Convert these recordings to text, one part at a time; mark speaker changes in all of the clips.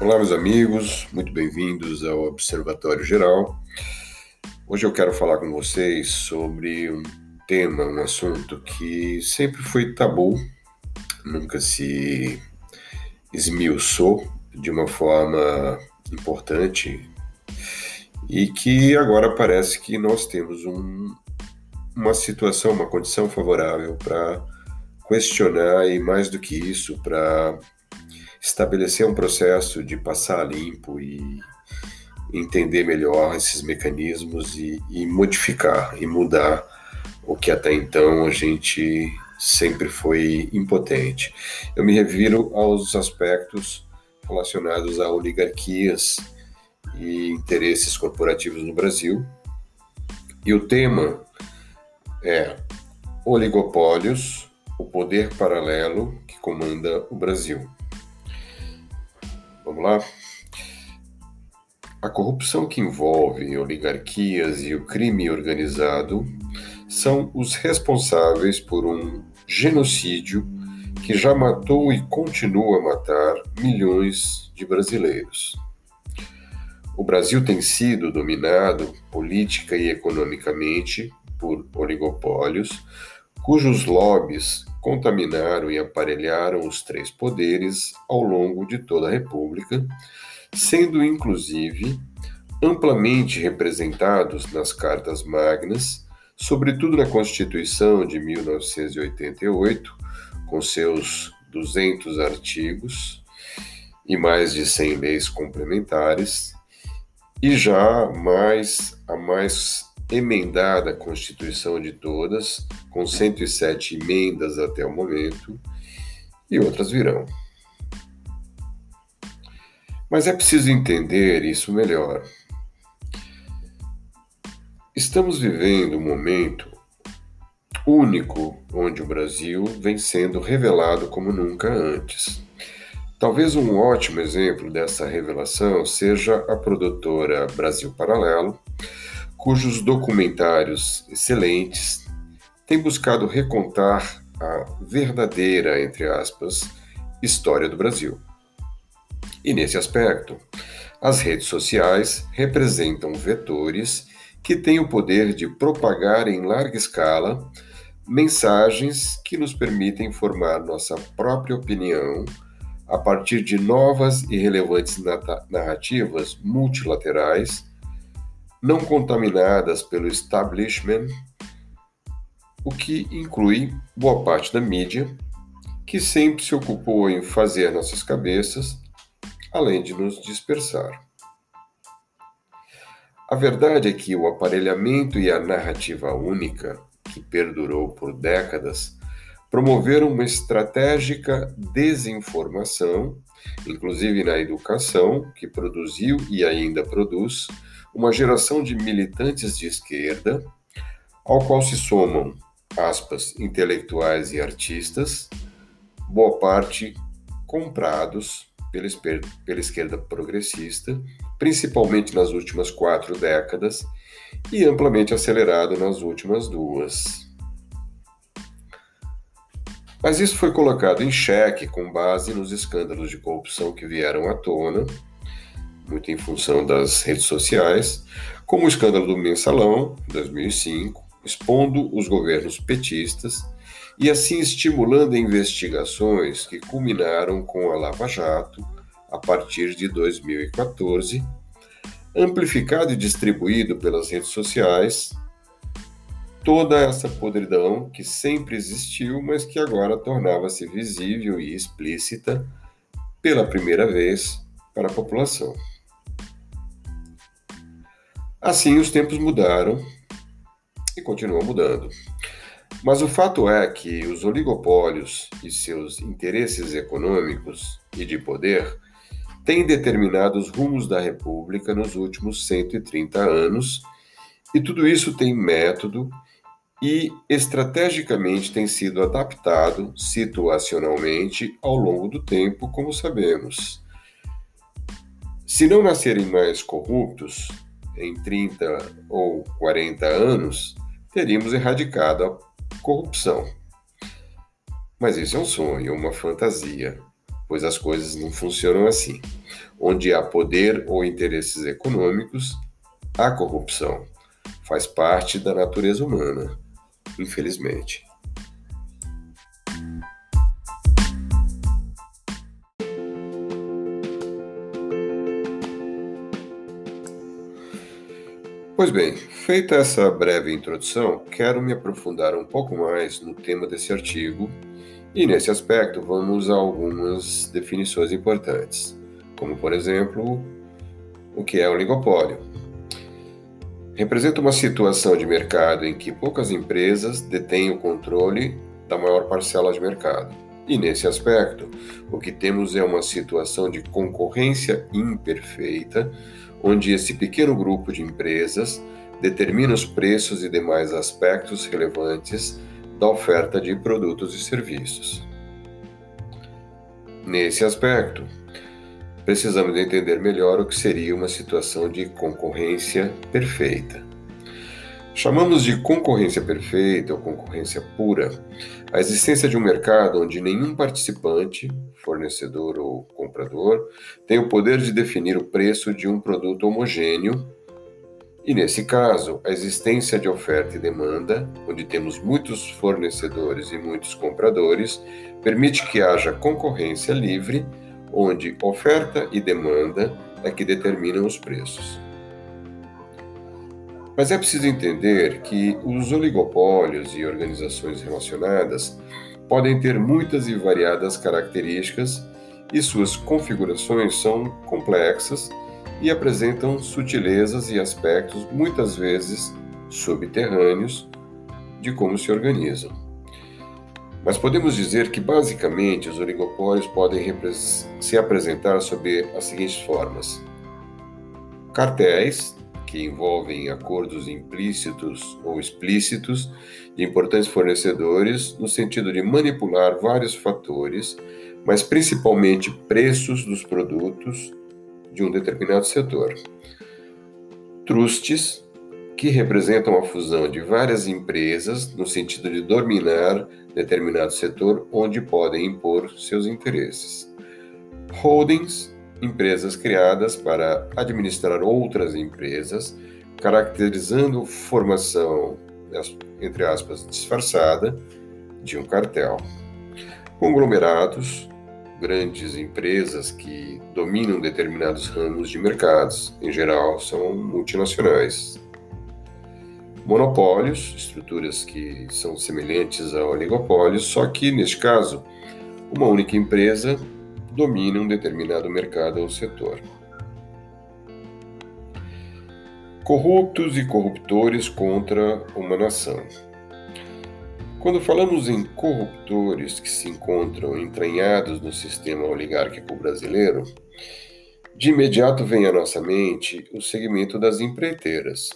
Speaker 1: Olá, meus amigos, muito bem-vindos ao Observatório Geral. Hoje eu quero falar com vocês sobre um tema, um assunto que sempre foi tabu, nunca se esmiuçou de uma forma importante e que agora parece que nós temos um, uma situação, uma condição favorável para questionar e, mais do que isso, para estabelecer um processo de passar limpo e entender melhor esses mecanismos e, e, modificar e mudar o que até então a gente sempre foi impotente. Eu me refiro aos aspectos relacionados a oligarquias e interesses corporativos no Brasil. E o tema é oligopólios, o poder paralelo que comanda o Brasil. Vamos lá? A corrupção que envolve oligarquias e o crime organizado são os responsáveis por um genocídio que já matou e continua a matar milhões de brasileiros. O Brasil tem sido dominado política e economicamente por oligopólios, cujos lobbies contaminaram e aparelharam os três poderes ao longo de toda a República, sendo inclusive amplamente representados nas cartas magnas, sobretudo na Constituição de 1988, com seus 200 artigos e mais de 100 leis complementares, e já mais a mais emendada Constituição de todas, com 107 emendas até o momento, e outras virão. Mas é preciso entender isso melhor. Estamos vivendo um momento único onde o Brasil vem sendo revelado como nunca antes. Talvez um ótimo exemplo dessa revelação seja a produtora Brasil Paralelo, cujos documentários excelentes têm buscado recontar a verdadeira, entre aspas, história do Brasil. E nesse aspecto, as redes sociais representam vetores que têm o poder de propagar em larga escala mensagens que nos permitem formar nossa própria opinião a partir de novas e relevantes narrativas multilaterais não contaminadas pelo establishment, o que inclui boa parte da mídia, que sempre se ocupou em fazer nossas cabeças, além de nos dispersar. A verdade é que o aparelhamento e a narrativa única, que perdurou por décadas, promoveram uma estratégica desinformação, inclusive na educação, que produziu e ainda produz uma geração de militantes de esquerda, ao qual se somam, aspas, intelectuais e artistas, boa parte comprados pela, pela esquerda progressista, principalmente nas últimas quatro décadas, e amplamente acelerado nas últimas duas. Mas isso foi colocado em xeque com base nos escândalos de corrupção que vieram à tona muito em função das redes sociais, como o escândalo do Mensalão, 2005, expondo os governos petistas e assim estimulando investigações que culminaram com a Lava Jato a partir de 2014, amplificado e distribuído pelas redes sociais, toda essa podridão que sempre existiu, mas que agora tornava-se visível e explícita pela primeira vez para a população. Assim, os tempos mudaram e continuam mudando. Mas o fato é que os oligopólios e seus interesses econômicos e de poder têm determinado os rumos da República nos últimos 130 anos, e tudo isso tem método e estrategicamente tem sido adaptado situacionalmente ao longo do tempo, como sabemos. Se não nascerem mais corruptos, em 30 ou 40 anos, teríamos erradicado a corrupção. Mas isso é um sonho, uma fantasia. pois as coisas não funcionam assim. Onde há poder ou interesses econômicos, há corrupção. Faz parte da natureza humana, infelizmente. Pois bem, feita essa breve introdução, quero me aprofundar um pouco mais no tema desse artigo e, nesse aspecto, vamos a algumas definições importantes, como, por exemplo, o que é oligopólio. Representa uma situação de mercado em que poucas empresas detêm o controle da maior parcela de mercado. E nesse aspecto, o que temos é uma situação de concorrência imperfeita, onde esse pequeno grupo de empresas determina os preços e demais aspectos relevantes da oferta de produtos e serviços. Nesse aspecto, precisamos entender melhor o que seria uma situação de concorrência perfeita. Chamamos de concorrência perfeita ou concorrência pura a existência de um mercado onde nenhum participante, fornecedor ou comprador, tem o poder de definir o preço de um produto homogêneo, e nesse caso, a existência de oferta e demanda, onde temos muitos fornecedores e muitos compradores, permite que haja concorrência livre, onde oferta e demanda é que determinam os preços. Mas é preciso entender que os oligopólios e organizações relacionadas podem ter muitas e variadas características e suas configurações são complexas e apresentam sutilezas e aspectos muitas vezes subterrâneos de como se organizam. Mas podemos dizer que basicamente os oligopólios podem se apresentar sob as seguintes formas: cartéis que envolvem acordos implícitos ou explícitos de importantes fornecedores, no sentido de manipular vários fatores, mas principalmente preços dos produtos de um determinado setor. Trusts, que representam a fusão de várias empresas no sentido de dominar determinado setor onde podem impor seus interesses. Holdings, empresas criadas para administrar outras empresas, caracterizando formação, entre aspas, disfarçada de um cartel. Conglomerados, grandes empresas que dominam determinados ramos de mercados, em geral são multinacionais. Monopólios, estruturas que são semelhantes a oligopólios, só que, neste caso, uma única empresa domina um determinado mercado ou setor. Corruptos e corruptores contra uma nação. Quando falamos em corruptores que se encontram entranhados no sistema oligárquico brasileiro, de imediato vem à nossa mente o segmento das empreiteiras,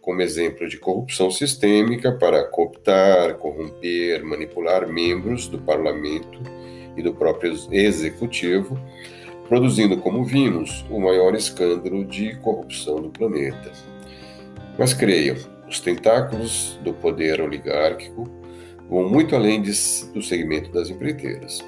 Speaker 1: como exemplo de corrupção sistêmica para cooptar, corromper, manipular membros do parlamento e do próprio executivo, produzindo, como vimos, o maior escândalo de corrupção do planeta. Mas creiam, os tentáculos do poder oligárquico vão muito além de, do segmento das empreiteiras.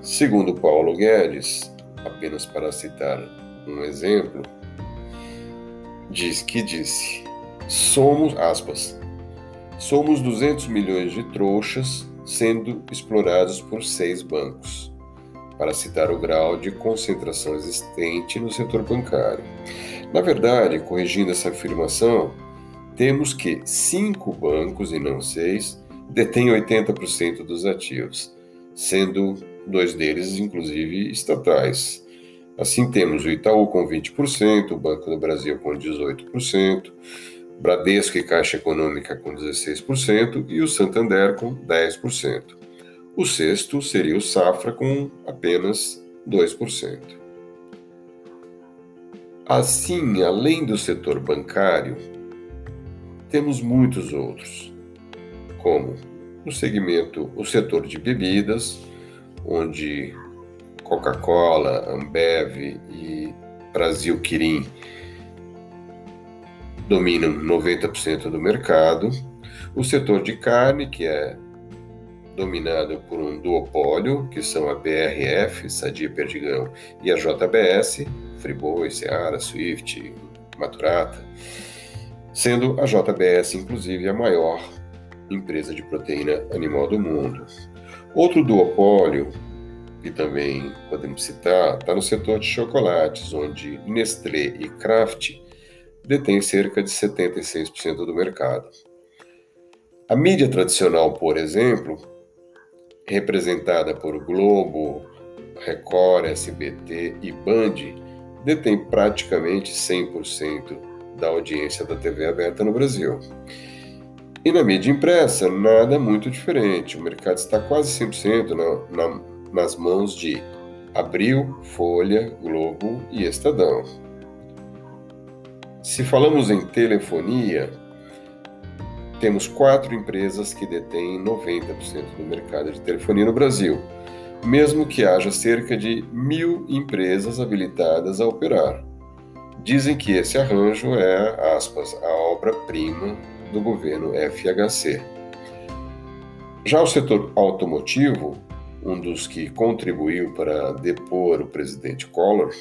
Speaker 1: Segundo Paulo Guedes, apenas para citar um exemplo, diz que disse: somos, aspas, somos 200 milhões de trouxas sendo explorados por seis bancos, para citar o grau de concentração existente no setor bancário. Na verdade, corrigindo essa afirmação, temos que cinco bancos e não seis detêm 80% dos ativos, sendo dois deles, inclusive, estatais. Assim, temos o Itaú com 20%, o Banco do Brasil com 18%, Bradesco e Caixa Econômica com 16% e o Santander com 10%. O sexto seria o Safra com apenas 2%. Assim, além do setor bancário, temos muitos outros, como no segmento, o setor de bebidas, onde Coca-Cola, Ambev e Brasil Quirim dominam 90% do mercado. O setor de carne, que é dominado por um duopólio, que são a BRF, Sadia Perdigão, e a JBS, Friboi, Seara, Swift, Maturata, sendo a JBS, inclusive, a maior empresa de proteína animal do mundo. Outro duopólio, que também podemos citar, está no setor de chocolates, onde Nestlé e Kraft detêm cerca de 76% do mercado. A mídia tradicional, por exemplo, representada por Globo, Record, SBT e Band, detém praticamente 100% da audiência da TV aberta no Brasil. E na mídia impressa, nada muito diferente. O mercado está quase 100% na, na, nas mãos de Abril, Folha, Globo e Estadão. Se falamos em telefonia, temos quatro empresas que detêm 90% do mercado de telefonia no Brasil, mesmo que haja cerca de mil empresas habilitadas a operar. Dizem que esse arranjo é, aspas, a obra-prima do governo FHC. Já o setor automotivo, um dos que contribuiu para depor o presidente Collor,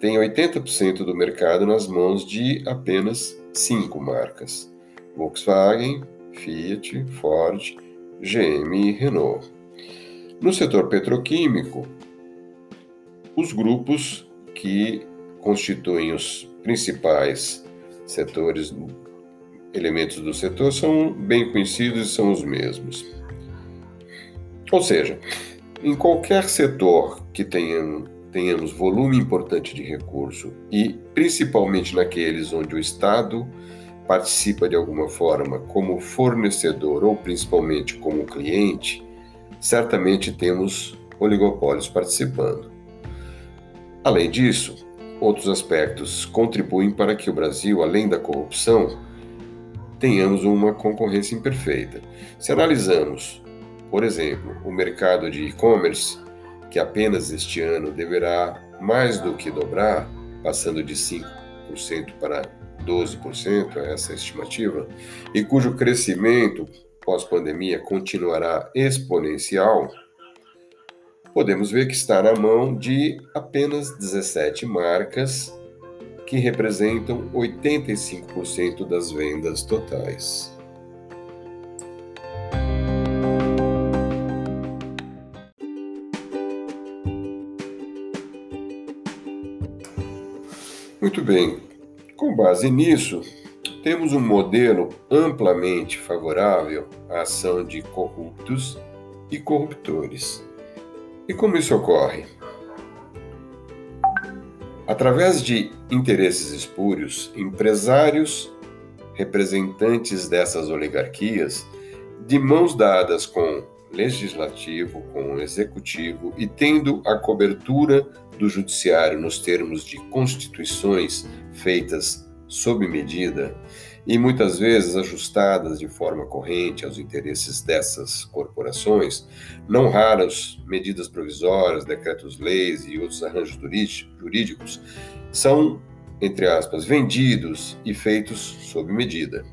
Speaker 1: tem 80% do mercado nas mãos de apenas cinco marcas. Volkswagen, Fiat, Ford, GM e Renault. No setor petroquímico, os grupos que constituem os principais setores, elementos do setor, são bem conhecidos e são os mesmos. Ou seja, em qualquer setor que tenhamos, tenhamos volume importante de recurso e principalmente naqueles onde o Estado participa de alguma forma como fornecedor ou principalmente como cliente, certamente temos oligopólios participando. Além disso, outros aspectos contribuem para que o Brasil, além da corrupção, tenhamos uma concorrência imperfeita. Se analisamos, por exemplo, o mercado de e-commerce, que apenas este ano deverá mais do que dobrar, passando de 5% para 12%, é essa estimativa, e cujo crescimento pós-pandemia continuará exponencial, podemos ver que está na mão de apenas 17 marcas que representam 85% das vendas totais. Muito bem, com base nisso, temos um modelo amplamente favorável à ação de corruptos e corruptores. E como isso ocorre? Através de interesses espúrios, empresários, representantes dessas oligarquias, de mãos dadas com legislativo, com o executivo e tendo a cobertura do judiciário nos termos de constituições feitas sob medida e muitas vezes ajustadas de forma corrente aos interesses dessas corporações, não raras medidas provisórias, decretos-leis e outros arranjos jurídicos são, entre aspas, vendidos e feitos sob medida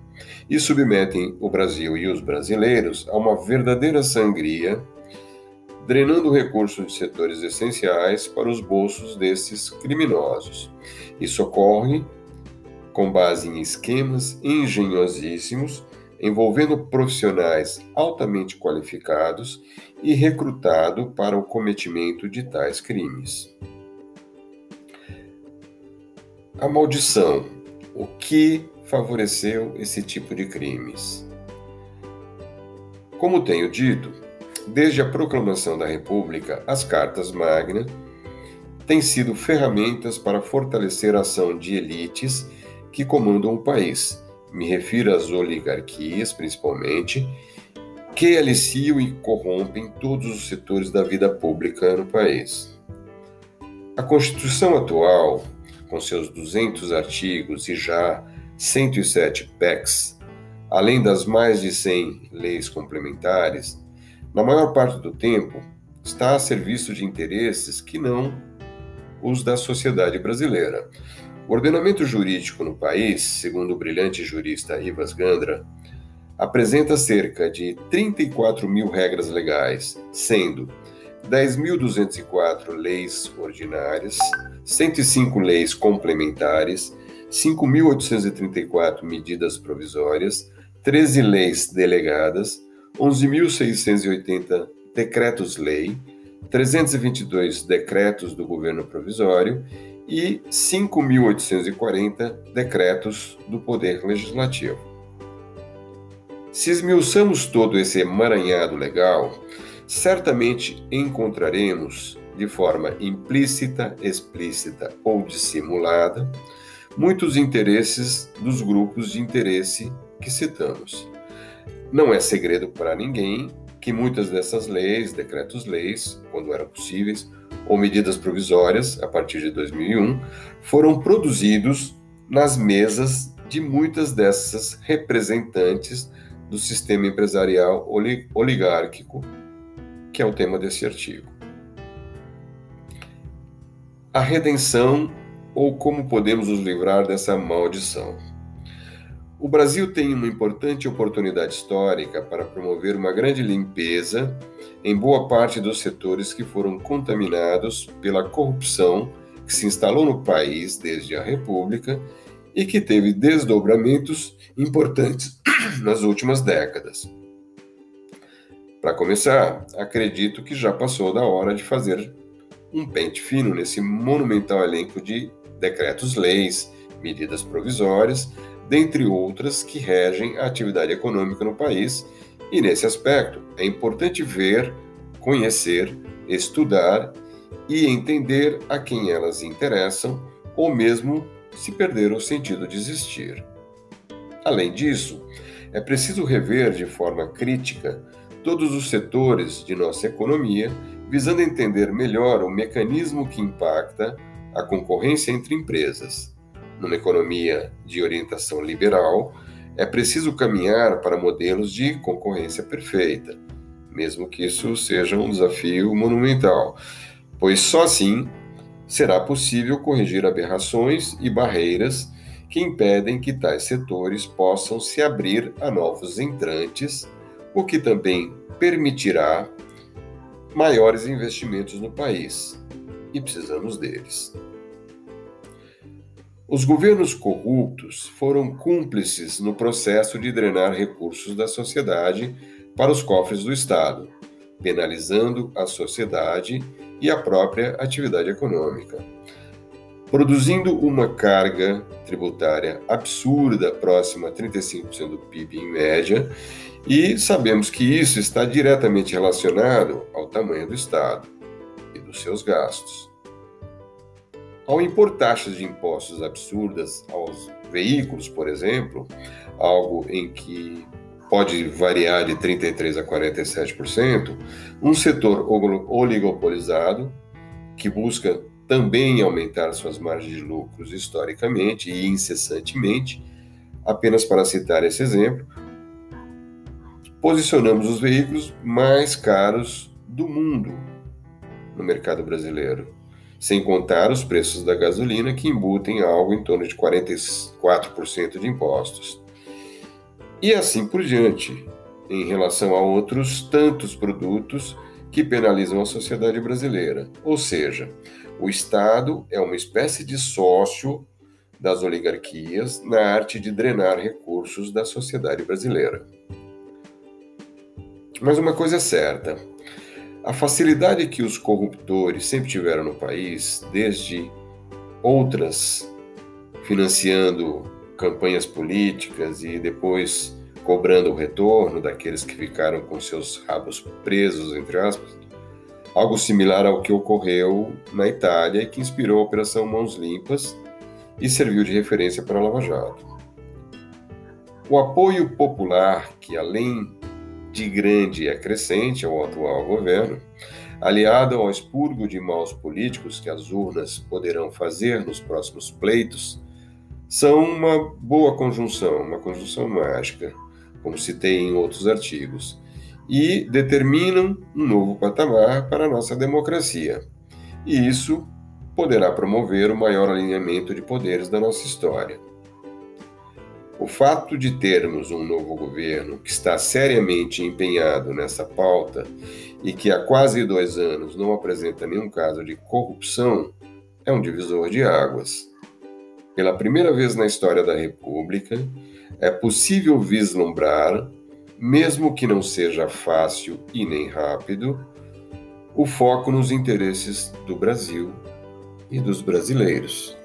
Speaker 1: e submetem o Brasil e os brasileiros a uma verdadeira sangria drenando recursos de setores essenciais para os bolsos desses criminosos. Isso ocorre com base em esquemas engenhosíssimos envolvendo profissionais altamente qualificados e recrutado para o cometimento de tais crimes. A maldição. O que favoreceu esse tipo de crimes? Como tenho dito, Desde a proclamação da República, as cartas magna têm sido ferramentas para fortalecer a ação de elites que comandam o país. Me refiro às oligarquias, principalmente, que aliciam e corrompem todos os setores da vida pública no país. A Constituição atual, com seus 200 artigos e já 107 PECs, além das mais de 100 leis complementares, na maior parte do tempo, está a serviço de interesses que não os da sociedade brasileira. O ordenamento jurídico no país, segundo o brilhante jurista Rivas Gandra, apresenta cerca de 34 mil regras legais, sendo 10.204 leis ordinárias, 105 leis complementares, 5.834 medidas provisórias, 13 leis delegadas, 11.680 decretos-lei, 322 decretos do governo provisório e 5.840 decretos do Poder Legislativo. Se esmiuçamos todo esse emaranhado legal, certamente encontraremos, de forma implícita, explícita ou dissimulada, muitos interesses dos grupos de interesse que citamos. Não é segredo para ninguém que muitas dessas leis, decretos-leis, quando eram possíveis, ou medidas provisórias, a partir de 2001, foram produzidos nas mesas de muitas dessas representantes do sistema empresarial oligárquico, que é o tema desse artigo. A redenção ou como podemos nos livrar dessa maldição. O Brasil tem uma importante oportunidade histórica para promover uma grande limpeza em boa parte dos setores que foram contaminados pela corrupção que se instalou no país desde a República e que teve desdobramentos importantes nas últimas décadas. Para começar, acredito que já passou da hora de fazer um pente fino nesse monumental elenco de decretos-leis, medidas provisórias dentre outras que regem a atividade econômica no país, e nesse aspecto é importante ver, conhecer, estudar e entender a quem elas interessam ou mesmo se perder o sentido de existir. Além disso, é preciso rever de forma crítica todos os setores de nossa economia, visando entender melhor o mecanismo que impacta a concorrência entre empresas. Numa economia de orientação liberal, é preciso caminhar para modelos de concorrência perfeita, mesmo que isso seja um desafio monumental, pois só assim será possível corrigir aberrações e barreiras que impedem que tais setores possam se abrir a novos entrantes, o que também permitirá maiores investimentos no país. E precisamos deles. Os governos corruptos foram cúmplices no processo de drenar recursos da sociedade para os cofres do Estado, penalizando a sociedade e a própria atividade econômica, produzindo uma carga tributária absurda, próxima a 35% do PIB em média, e sabemos que isso está diretamente relacionado ao tamanho do Estado e dos seus gastos. Ao impor taxas de impostos absurdas aos veículos, por exemplo, algo em que pode variar de 33% a 47%, um setor oligopolizado que busca também aumentar suas margens de lucros historicamente e incessantemente, apenas para citar esse exemplo, posicionamos os veículos mais caros do mundo no mercado brasileiro sem contar os preços da gasolina que embutem algo em torno de 44% de impostos. E assim por diante, em relação a outros tantos produtos que penalizam a sociedade brasileira. Ou seja, o Estado é uma espécie de sócio das oligarquias na arte de drenar recursos da sociedade brasileira. Mas uma coisa é certa: a facilidade que os corruptores sempre tiveram no país, desde outras financiando campanhas políticas e depois cobrando o retorno daqueles que ficaram com seus rabos presos, entre aspas, algo similar ao que ocorreu na Itália e que inspirou a Operação Mãos Limpas e serviu de referência para a Lava Jato. O apoio popular, que além de grande é crescente ao atual governo, aliado ao expurgo de maus políticos que as urnas poderão fazer nos próximos pleitos, são uma boa conjunção, uma conjunção mágica, como citei em outros artigos, e determinam um novo patamar para a nossa democracia. E isso poderá promover o maior alinhamento de poderes da nossa história. O fato de termos um novo governo que está seriamente empenhado nessa pauta e que há quase dois anos não apresenta nenhum caso de corrupção é um divisor de águas. Pela primeira vez na história da República, é possível vislumbrar, mesmo que não seja fácil e nem rápido, o foco nos interesses do Brasil e dos brasileiros.